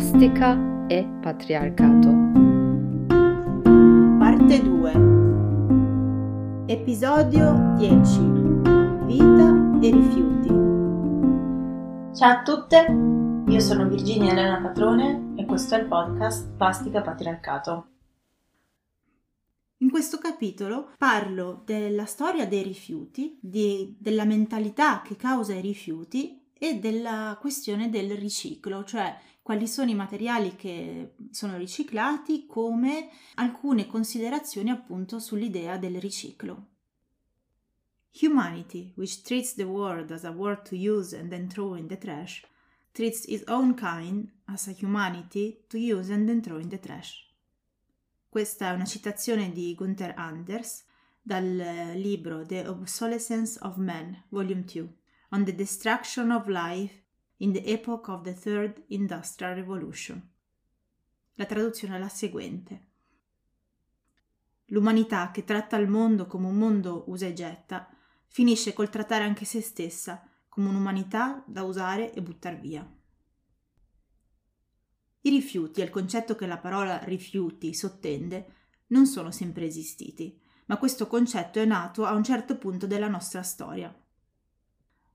Plastica e patriarcato. Parte 2 Episodio 10 Vita e rifiuti Ciao a tutte, io sono Virginia Elena Patrone e questo è il podcast Plastica Patriarcato. In questo capitolo parlo della storia dei rifiuti, di, della mentalità che causa i rifiuti e della questione del riciclo, cioè quali sono i materiali che sono riciclati, come alcune considerazioni appunto sull'idea del riciclo. Humanity, which treats the world as a world to use and then throw in the trash, treats its own kind as a humanity to use and then throw in the trash. Questa è una citazione di Gunther Anders dal libro The Obsolescence of Man, Volume 2 on the destruction of life in the epoch of the Third Industrial Revolution. La traduzione è la seguente. L'umanità che tratta il mondo come un mondo usa e getta, finisce col trattare anche se stessa come un'umanità da usare e buttar via. I rifiuti e il concetto che la parola rifiuti sottende non sono sempre esistiti, ma questo concetto è nato a un certo punto della nostra storia.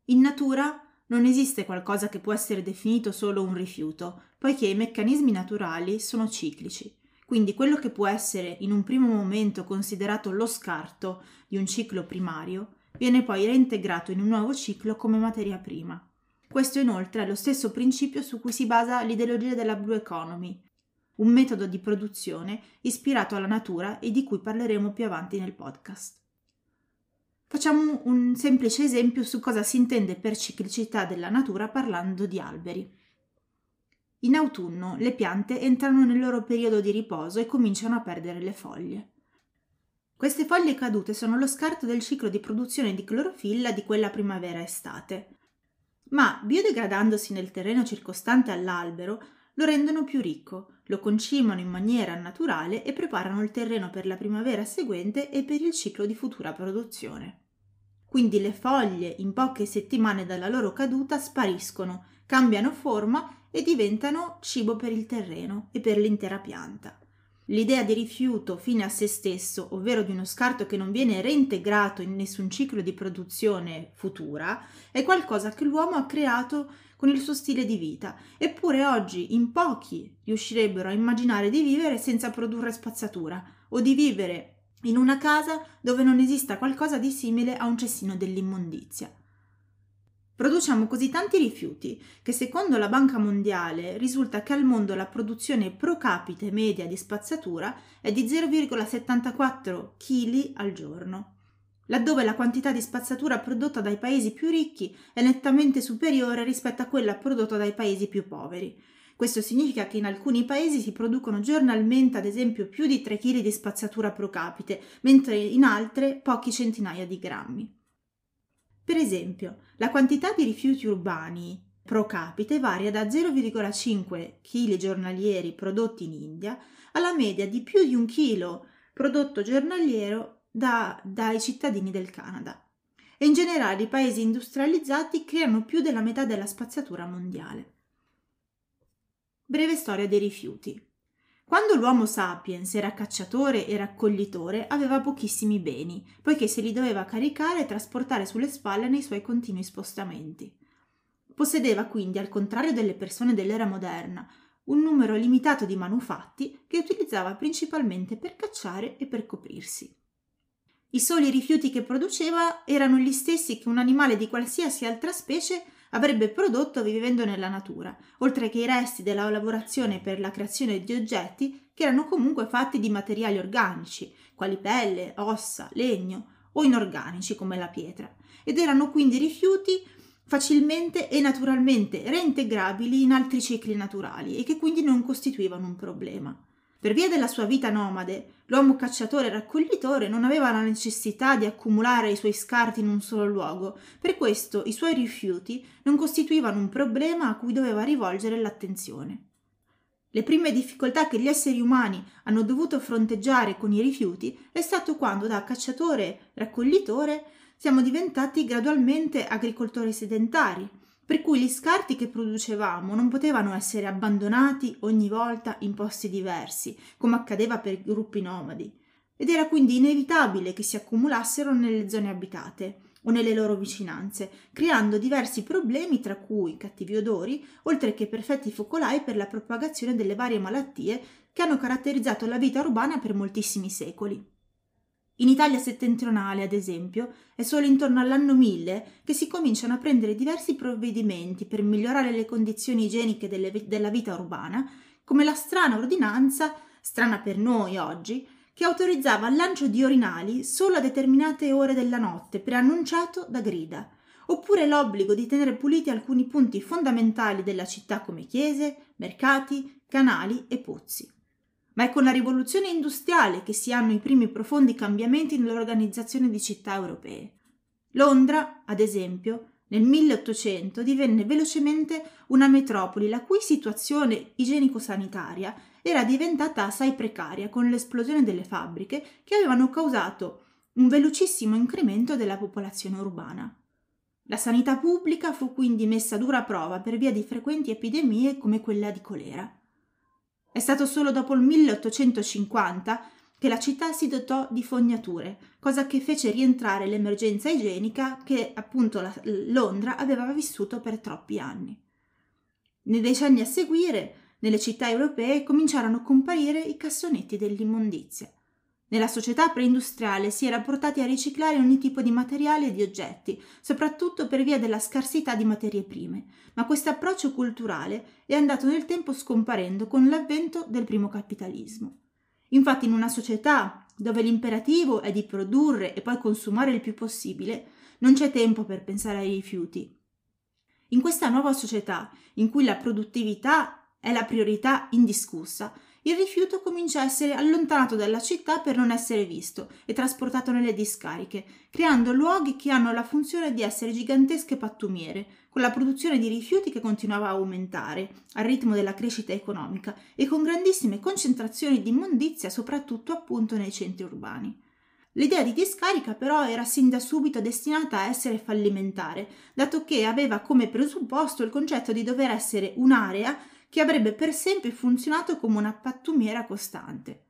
In natura non esiste qualcosa che può essere definito solo un rifiuto, poiché i meccanismi naturali sono ciclici. Quindi quello che può essere in un primo momento considerato lo scarto di un ciclo primario viene poi reintegrato in un nuovo ciclo come materia prima. Questo inoltre è lo stesso principio su cui si basa l'ideologia della Blue Economy, un metodo di produzione ispirato alla natura e di cui parleremo più avanti nel podcast. Facciamo un semplice esempio su cosa si intende per ciclicità della natura parlando di alberi. In autunno le piante entrano nel loro periodo di riposo e cominciano a perdere le foglie. Queste foglie cadute sono lo scarto del ciclo di produzione di clorofilla di quella primavera-estate. Ma, biodegradandosi nel terreno circostante all'albero, lo rendono più ricco, lo concimano in maniera naturale e preparano il terreno per la primavera seguente e per il ciclo di futura produzione. Quindi le foglie in poche settimane dalla loro caduta spariscono, cambiano forma e diventano cibo per il terreno e per l'intera pianta. L'idea di rifiuto fine a se stesso, ovvero di uno scarto che non viene reintegrato in nessun ciclo di produzione futura, è qualcosa che l'uomo ha creato con il suo stile di vita, eppure oggi in pochi riuscirebbero a immaginare di vivere senza produrre spazzatura o di vivere in una casa dove non esista qualcosa di simile a un cestino dell'immondizia. Produciamo così tanti rifiuti che secondo la Banca Mondiale risulta che al mondo la produzione pro capite media di spazzatura è di 0,74 kg al giorno, laddove la quantità di spazzatura prodotta dai paesi più ricchi è nettamente superiore rispetto a quella prodotta dai paesi più poveri, questo significa che in alcuni paesi si producono giornalmente, ad esempio, più di 3 kg di spazzatura pro capite, mentre in altre pochi centinaia di grammi. Per esempio, la quantità di rifiuti urbani pro capite varia da 0,5 kg giornalieri prodotti in India alla media di più di un chilo prodotto giornaliero da, dai cittadini del Canada. E in generale i paesi industrializzati creano più della metà della spazzatura mondiale. Breve storia dei rifiuti. Quando l'Homo sapiens era cacciatore e raccoglitore, aveva pochissimi beni, poiché se li doveva caricare e trasportare sulle spalle nei suoi continui spostamenti. Possedeva quindi, al contrario delle persone dell'era moderna, un numero limitato di manufatti che utilizzava principalmente per cacciare e per coprirsi. I soli rifiuti che produceva erano gli stessi che un animale di qualsiasi altra specie avrebbe prodotto vivendo nella natura, oltre che i resti della lavorazione per la creazione di oggetti che erano comunque fatti di materiali organici, quali pelle, ossa, legno o inorganici come la pietra, ed erano quindi rifiuti facilmente e naturalmente reintegrabili in altri cicli naturali e che quindi non costituivano un problema. Per via della sua vita nomade, l'uomo cacciatore e raccoglitore non aveva la necessità di accumulare i suoi scarti in un solo luogo, per questo i suoi rifiuti non costituivano un problema a cui doveva rivolgere l'attenzione. Le prime difficoltà che gli esseri umani hanno dovuto fronteggiare con i rifiuti è stato quando da cacciatore raccoglitore siamo diventati gradualmente agricoltori sedentari, per cui gli scarti che producevamo non potevano essere abbandonati ogni volta in posti diversi, come accadeva per gruppi nomadi, ed era quindi inevitabile che si accumulassero nelle zone abitate o nelle loro vicinanze, creando diversi problemi tra cui cattivi odori, oltre che perfetti focolai per la propagazione delle varie malattie che hanno caratterizzato la vita urbana per moltissimi secoli. In Italia settentrionale, ad esempio, è solo intorno all'anno 1000 che si cominciano a prendere diversi provvedimenti per migliorare le condizioni igieniche delle, della vita urbana, come la strana ordinanza, strana per noi oggi, che autorizzava il lancio di orinali solo a determinate ore della notte, preannunciato da grida, oppure l'obbligo di tenere puliti alcuni punti fondamentali della città come chiese, mercati, canali e pozzi ma è con la rivoluzione industriale che si hanno i primi profondi cambiamenti nell'organizzazione di città europee. Londra, ad esempio, nel 1800 divenne velocemente una metropoli la cui situazione igienico-sanitaria era diventata assai precaria con l'esplosione delle fabbriche che avevano causato un velocissimo incremento della popolazione urbana. La sanità pubblica fu quindi messa a dura prova per via di frequenti epidemie come quella di colera. È stato solo dopo il 1850 che la città si dotò di fognature, cosa che fece rientrare l'emergenza igienica che appunto la, Londra aveva vissuto per troppi anni. Nei decenni a seguire, nelle città europee cominciarono a comparire i cassonetti dell'immondizia. Nella società preindustriale si era portati a riciclare ogni tipo di materiale e di oggetti, soprattutto per via della scarsità di materie prime, ma questo approccio culturale è andato nel tempo scomparendo con l'avvento del primo capitalismo. Infatti in una società dove l'imperativo è di produrre e poi consumare il più possibile, non c'è tempo per pensare ai rifiuti. In questa nuova società, in cui la produttività è la priorità indiscussa, il rifiuto comincia a essere allontanato dalla città per non essere visto e trasportato nelle discariche, creando luoghi che hanno la funzione di essere gigantesche pattumiere, con la produzione di rifiuti che continuava a aumentare al ritmo della crescita economica e con grandissime concentrazioni di immondizia soprattutto appunto nei centri urbani. L'idea di discarica però era sin da subito destinata a essere fallimentare, dato che aveva come presupposto il concetto di dover essere un'area che avrebbe per sempre funzionato come una pattumiera costante.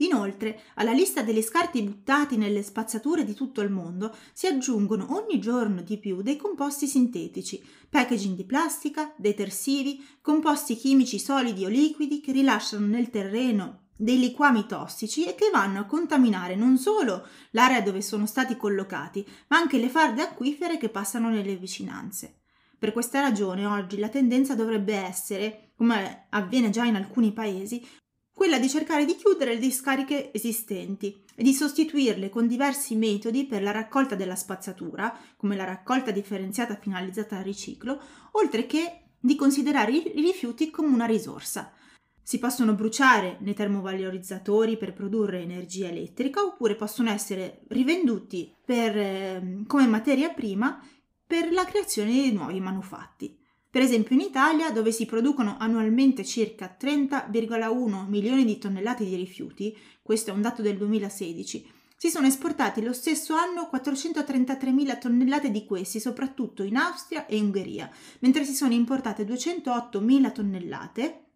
Inoltre, alla lista degli scarti buttati nelle spazzature di tutto il mondo si aggiungono ogni giorno di più dei composti sintetici, packaging di plastica, detersivi, composti chimici solidi o liquidi che rilasciano nel terreno dei liquami tossici e che vanno a contaminare non solo l'area dove sono stati collocati, ma anche le farde acquifere che passano nelle vicinanze. Per questa ragione oggi la tendenza dovrebbe essere, come avviene già in alcuni paesi, quella di cercare di chiudere le discariche esistenti e di sostituirle con diversi metodi per la raccolta della spazzatura, come la raccolta differenziata finalizzata al riciclo, oltre che di considerare i rifiuti come una risorsa. Si possono bruciare nei termovalorizzatori per produrre energia elettrica oppure possono essere rivenduti per, eh, come materia prima per la creazione di nuovi manufatti. Per esempio in Italia, dove si producono annualmente circa 30,1 milioni di tonnellate di rifiuti, questo è un dato del 2016, si sono esportati lo stesso anno 433 mila tonnellate di questi, soprattutto in Austria e Ungheria, mentre si sono importate 208 mila tonnellate,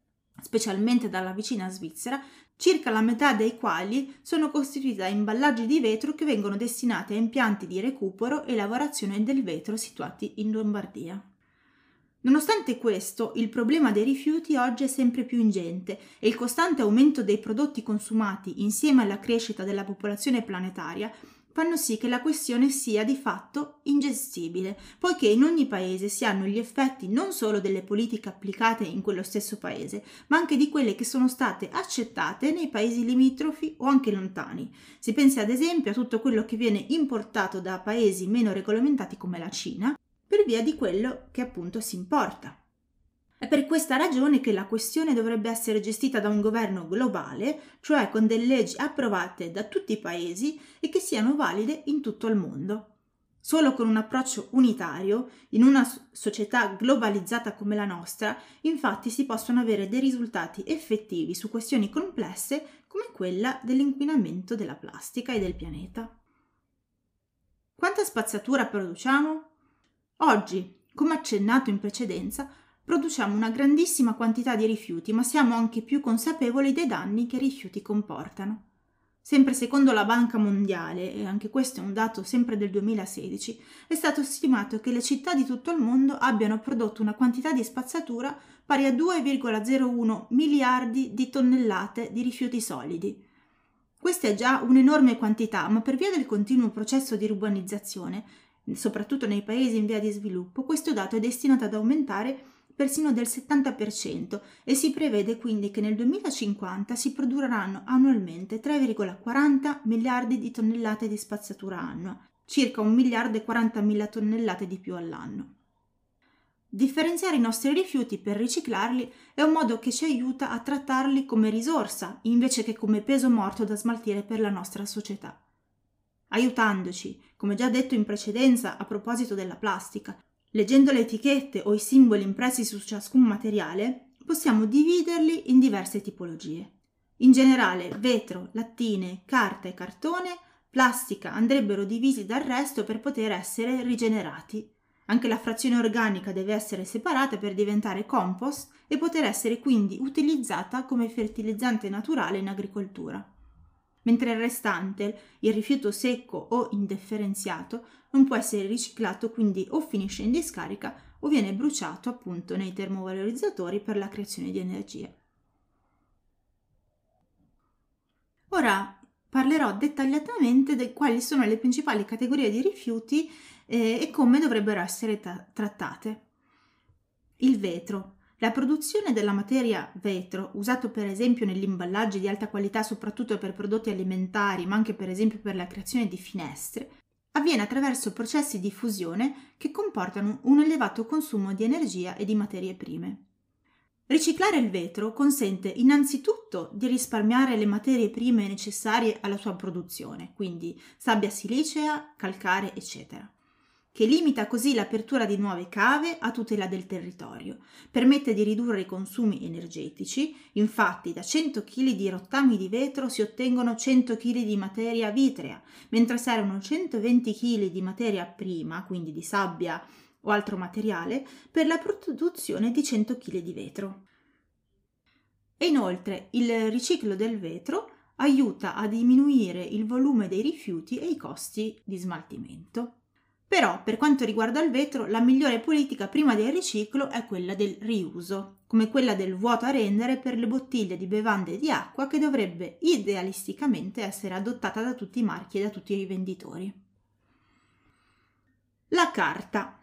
specialmente dalla vicina Svizzera, circa la metà dei quali sono costituiti da imballaggi di vetro che vengono destinati a impianti di recupero e lavorazione del vetro situati in Lombardia. Nonostante questo, il problema dei rifiuti oggi è sempre più ingente e il costante aumento dei prodotti consumati insieme alla crescita della popolazione planetaria fanno sì che la questione sia di fatto ingestibile, poiché in ogni paese si hanno gli effetti non solo delle politiche applicate in quello stesso paese, ma anche di quelle che sono state accettate nei paesi limitrofi o anche lontani. Si pensi ad esempio a tutto quello che viene importato da paesi meno regolamentati come la Cina, per via di quello che appunto si importa. È per questa ragione che la questione dovrebbe essere gestita da un governo globale, cioè con delle leggi approvate da tutti i paesi e che siano valide in tutto il mondo. Solo con un approccio unitario, in una società globalizzata come la nostra, infatti si possono avere dei risultati effettivi su questioni complesse come quella dell'inquinamento della plastica e del pianeta. Quanta spazzatura produciamo? Oggi, Come accennato in precedenza, produciamo una grandissima quantità di rifiuti, ma siamo anche più consapevoli dei danni che i rifiuti comportano. Sempre secondo la Banca Mondiale, e anche questo è un dato sempre del 2016, è stato stimato che le città di tutto il mondo abbiano prodotto una quantità di spazzatura pari a 2,01 miliardi di tonnellate di rifiuti solidi. Questa è già un'enorme quantità, ma per via del continuo processo di urbanizzazione, soprattutto nei paesi in via di sviluppo, questo dato è destinato ad aumentare persino del 70% e si prevede quindi che nel 2050 si produrranno annualmente 3,40 miliardi di tonnellate di spazzatura annua, circa 1 miliardo e 40 mila tonnellate di più all'anno. Differenziare i nostri rifiuti per riciclarli è un modo che ci aiuta a trattarli come risorsa invece che come peso morto da smaltire per la nostra società. Aiutandoci, come già detto in precedenza a proposito della plastica, Leggendo le etichette o i simboli impressi su ciascun materiale, possiamo dividerli in diverse tipologie. In generale, vetro, lattine, carta e cartone, plastica andrebbero divisi dal resto per poter essere rigenerati. Anche la frazione organica deve essere separata per diventare compost e poter essere quindi utilizzata come fertilizzante naturale in agricoltura mentre il restante, il rifiuto secco o indifferenziato, non può essere riciclato, quindi o finisce in discarica o viene bruciato appunto nei termovalorizzatori per la creazione di energia. Ora parlerò dettagliatamente di quali sono le principali categorie di rifiuti eh, e come dovrebbero essere ta- trattate. Il vetro. La produzione della materia vetro, usato per esempio negli imballaggi di alta qualità soprattutto per prodotti alimentari, ma anche per esempio per la creazione di finestre, avviene attraverso processi di fusione che comportano un elevato consumo di energia e di materie prime. Riciclare il vetro consente innanzitutto di risparmiare le materie prime necessarie alla sua produzione, quindi sabbia silicea, calcare, eccetera che limita così l'apertura di nuove cave a tutela del territorio. Permette di ridurre i consumi energetici, infatti da 100 kg di rottami di vetro si ottengono 100 kg di materia vitrea, mentre servono 120 kg di materia prima, quindi di sabbia o altro materiale, per la produzione di 100 kg di vetro. E inoltre il riciclo del vetro aiuta a diminuire il volume dei rifiuti e i costi di smaltimento. Però, per quanto riguarda il vetro, la migliore politica prima del riciclo è quella del riuso, come quella del vuoto a rendere per le bottiglie di bevande di acqua che dovrebbe idealisticamente essere adottata da tutti i marchi e da tutti i rivenditori. La carta.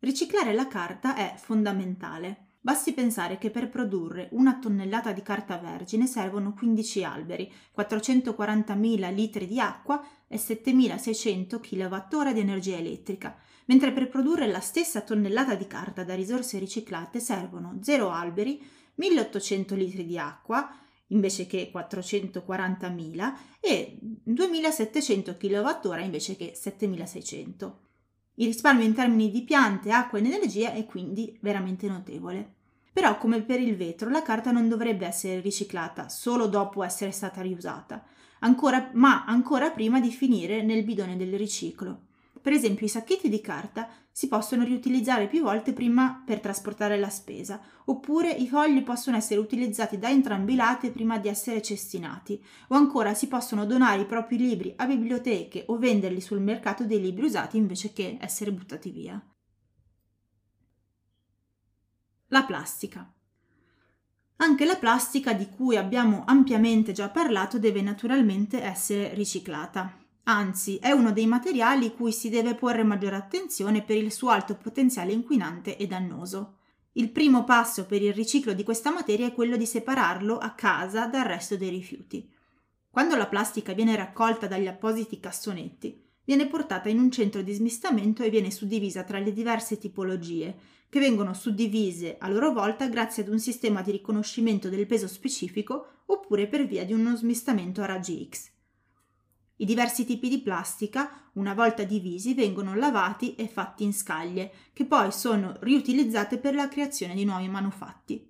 Riciclare la carta è fondamentale. Basti pensare che per produrre una tonnellata di carta vergine servono 15 alberi, 440.000 litri di acqua e 7.600 kWh di energia elettrica, mentre per produrre la stessa tonnellata di carta da risorse riciclate servono 0 alberi, 1.800 litri di acqua, invece che 440.000 e 2.700 kWh invece che 7.600. Il risparmio in termini di piante, acqua ed energia è quindi veramente notevole. Però, come per il vetro, la carta non dovrebbe essere riciclata solo dopo essere stata riusata, ancora, ma ancora prima di finire nel bidone del riciclo. Per esempio, i sacchetti di carta si possono riutilizzare più volte prima per trasportare la spesa, oppure i fogli possono essere utilizzati da entrambi i lati prima di essere cestinati, o ancora si possono donare i propri libri a biblioteche o venderli sul mercato dei libri usati invece che essere buttati via. La plastica. Anche la plastica di cui abbiamo ampiamente già parlato deve naturalmente essere riciclata. Anzi, è uno dei materiali cui si deve porre maggiore attenzione per il suo alto potenziale inquinante e dannoso. Il primo passo per il riciclo di questa materia è quello di separarlo a casa dal resto dei rifiuti. Quando la plastica viene raccolta dagli appositi cassonetti, viene portata in un centro di smistamento e viene suddivisa tra le diverse tipologie, che vengono suddivise a loro volta grazie ad un sistema di riconoscimento del peso specifico oppure per via di uno smistamento a raggi X. I diversi tipi di plastica, una volta divisi, vengono lavati e fatti in scaglie, che poi sono riutilizzate per la creazione di nuovi manufatti.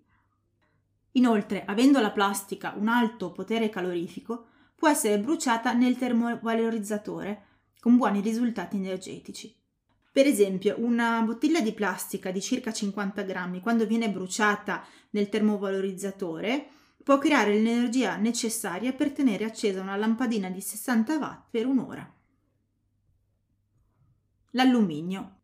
Inoltre, avendo la plastica un alto potere calorifico, può essere bruciata nel termovalorizzatore, con buoni risultati energetici. Per esempio, una bottiglia di plastica di circa 50 grammi, quando viene bruciata nel termovalorizzatore, può creare l'energia necessaria per tenere accesa una lampadina di 60 watt per un'ora. L'alluminio.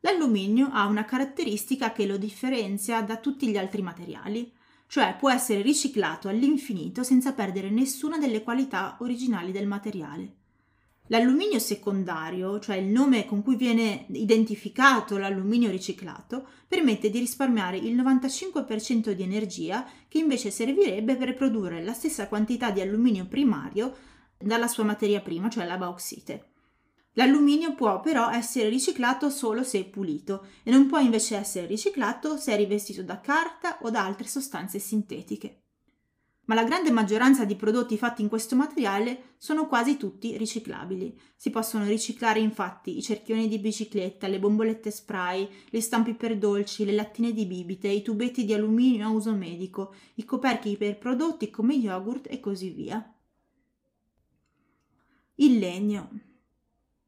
L'alluminio ha una caratteristica che lo differenzia da tutti gli altri materiali, cioè può essere riciclato all'infinito senza perdere nessuna delle qualità originali del materiale. L'alluminio secondario, cioè il nome con cui viene identificato l'alluminio riciclato, permette di risparmiare il 95% di energia che invece servirebbe per produrre la stessa quantità di alluminio primario dalla sua materia prima, cioè la bauxite. L'alluminio può però essere riciclato solo se è pulito e non può invece essere riciclato se è rivestito da carta o da altre sostanze sintetiche ma la grande maggioranza di prodotti fatti in questo materiale sono quasi tutti riciclabili. Si possono riciclare infatti i cerchioni di bicicletta, le bombolette spray, le stampi per dolci, le lattine di bibite, i tubetti di alluminio a uso medico, i coperchi per prodotti come yogurt e così via. Il legno.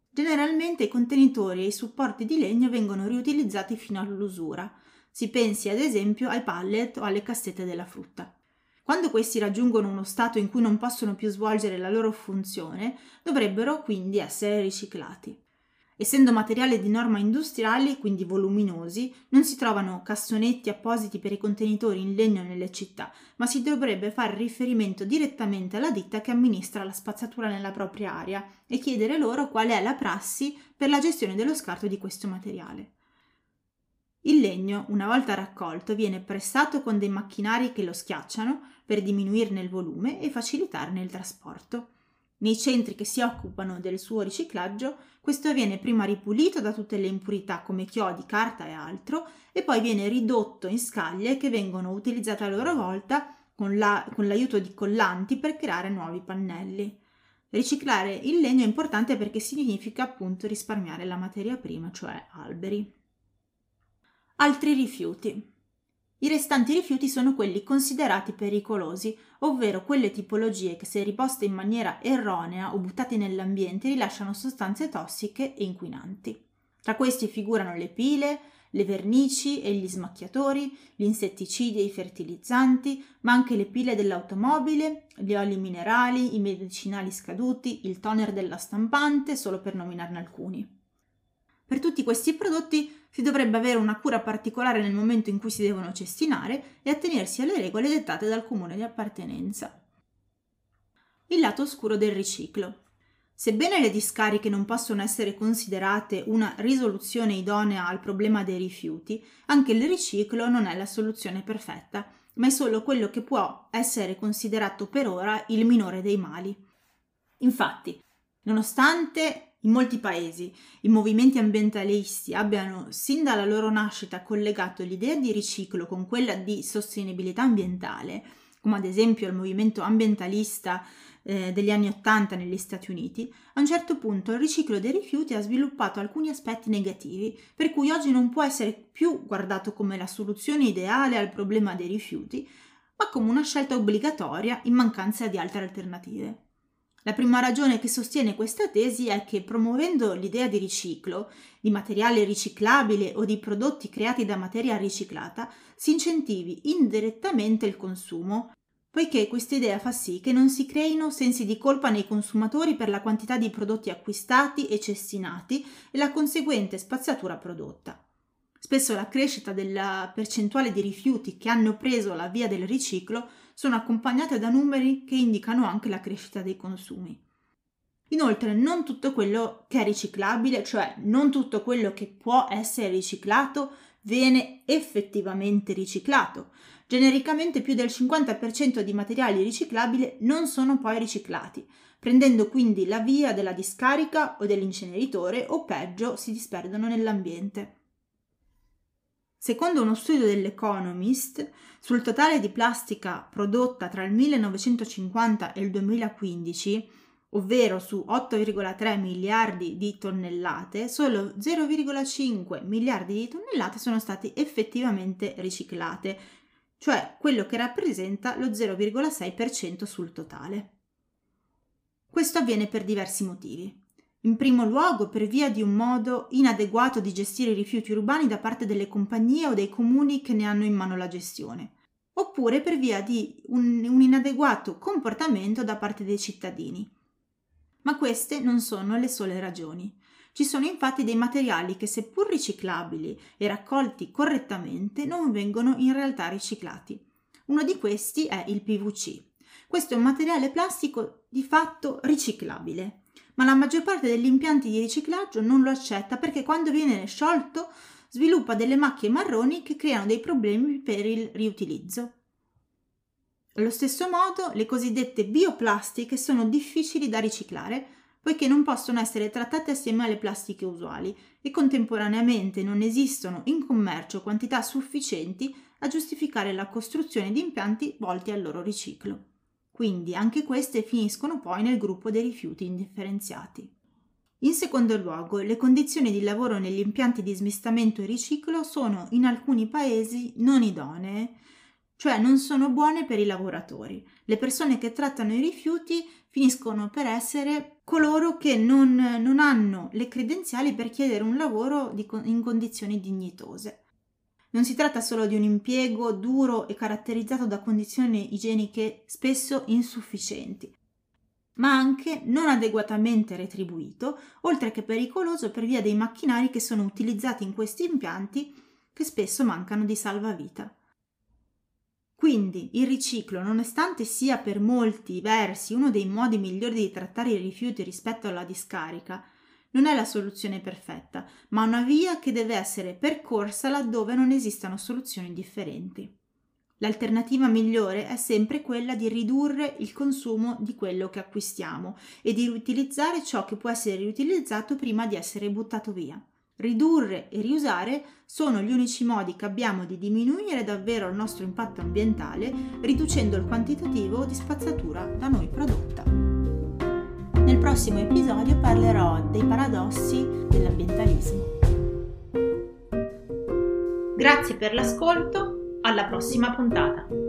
Generalmente i contenitori e i supporti di legno vengono riutilizzati fino all'usura. Si pensi ad esempio ai pallet o alle cassette della frutta. Quando questi raggiungono uno stato in cui non possono più svolgere la loro funzione, dovrebbero quindi essere riciclati. Essendo materiali di norma industriali, quindi voluminosi, non si trovano cassonetti appositi per i contenitori in legno nelle città, ma si dovrebbe fare riferimento direttamente alla ditta che amministra la spazzatura nella propria area e chiedere loro qual è la prassi per la gestione dello scarto di questo materiale. Il legno, una volta raccolto, viene pressato con dei macchinari che lo schiacciano per diminuirne il volume e facilitarne il trasporto. Nei centri che si occupano del suo riciclaggio, questo viene prima ripulito da tutte le impurità come chiodi, carta e altro, e poi viene ridotto in scaglie che vengono utilizzate a loro volta con, la, con l'aiuto di collanti per creare nuovi pannelli. Riciclare il legno è importante perché significa appunto risparmiare la materia prima, cioè alberi. Altri rifiuti. I restanti rifiuti sono quelli considerati pericolosi, ovvero quelle tipologie che se riposte in maniera erronea o buttate nell'ambiente rilasciano sostanze tossiche e inquinanti. Tra questi figurano le pile, le vernici e gli smacchiatori, gli insetticidi e i fertilizzanti, ma anche le pile dell'automobile, gli oli minerali, i medicinali scaduti, il toner della stampante, solo per nominarne alcuni. Per tutti questi prodotti si dovrebbe avere una cura particolare nel momento in cui si devono cestinare e attenersi alle regole dettate dal comune di appartenenza. Il lato oscuro del riciclo. Sebbene le discariche non possono essere considerate una risoluzione idonea al problema dei rifiuti, anche il riciclo non è la soluzione perfetta, ma è solo quello che può essere considerato per ora il minore dei mali. Infatti, nonostante in molti paesi i movimenti ambientalisti abbiano sin dalla loro nascita collegato l'idea di riciclo con quella di sostenibilità ambientale, come ad esempio il movimento ambientalista eh, degli anni Ottanta negli Stati Uniti, a un certo punto il riciclo dei rifiuti ha sviluppato alcuni aspetti negativi, per cui oggi non può essere più guardato come la soluzione ideale al problema dei rifiuti, ma come una scelta obbligatoria in mancanza di altre alternative. La prima ragione che sostiene questa tesi è che promuovendo l'idea di riciclo, di materiale riciclabile o di prodotti creati da materia riciclata, si incentivi indirettamente il consumo, poiché questa idea fa sì che non si creino sensi di colpa nei consumatori per la quantità di prodotti acquistati e cestinati e la conseguente spazzatura prodotta. Spesso la crescita della percentuale di rifiuti che hanno preso la via del riciclo sono accompagnate da numeri che indicano anche la crescita dei consumi. Inoltre, non tutto quello che è riciclabile, cioè non tutto quello che può essere riciclato, viene effettivamente riciclato. Genericamente più del 50% di materiali riciclabili non sono poi riciclati, prendendo quindi la via della discarica o dell'inceneritore o peggio si disperdono nell'ambiente. Secondo uno studio dell'Economist, sul totale di plastica prodotta tra il 1950 e il 2015, ovvero su 8,3 miliardi di tonnellate, solo 0,5 miliardi di tonnellate sono state effettivamente riciclate, cioè quello che rappresenta lo 0,6% sul totale. Questo avviene per diversi motivi. In primo luogo per via di un modo inadeguato di gestire i rifiuti urbani da parte delle compagnie o dei comuni che ne hanno in mano la gestione, oppure per via di un, un inadeguato comportamento da parte dei cittadini. Ma queste non sono le sole ragioni. Ci sono infatti dei materiali che seppur riciclabili e raccolti correttamente non vengono in realtà riciclati. Uno di questi è il PVC. Questo è un materiale plastico di fatto riciclabile ma la maggior parte degli impianti di riciclaggio non lo accetta perché quando viene sciolto sviluppa delle macchie marroni che creano dei problemi per il riutilizzo. Allo stesso modo, le cosiddette bioplastiche sono difficili da riciclare poiché non possono essere trattate assieme alle plastiche usuali e contemporaneamente non esistono in commercio quantità sufficienti a giustificare la costruzione di impianti volti al loro riciclo. Quindi anche queste finiscono poi nel gruppo dei rifiuti indifferenziati. In secondo luogo, le condizioni di lavoro negli impianti di smistamento e riciclo sono in alcuni paesi non idonee, cioè non sono buone per i lavoratori. Le persone che trattano i rifiuti finiscono per essere coloro che non, non hanno le credenziali per chiedere un lavoro di, in condizioni dignitose. Non si tratta solo di un impiego duro e caratterizzato da condizioni igieniche spesso insufficienti, ma anche non adeguatamente retribuito, oltre che pericoloso per via dei macchinari che sono utilizzati in questi impianti che spesso mancano di salvavita. Quindi il riciclo, nonostante sia per molti versi uno dei modi migliori di trattare i rifiuti rispetto alla discarica, non è la soluzione perfetta, ma una via che deve essere percorsa laddove non esistano soluzioni differenti. L'alternativa migliore è sempre quella di ridurre il consumo di quello che acquistiamo e di riutilizzare ciò che può essere riutilizzato prima di essere buttato via. Ridurre e riusare sono gli unici modi che abbiamo di diminuire davvero il nostro impatto ambientale, riducendo il quantitativo di spazzatura da noi prodotta. Prossimo episodio parlerò dei paradossi dell'ambientalismo. Grazie per l'ascolto, alla prossima puntata.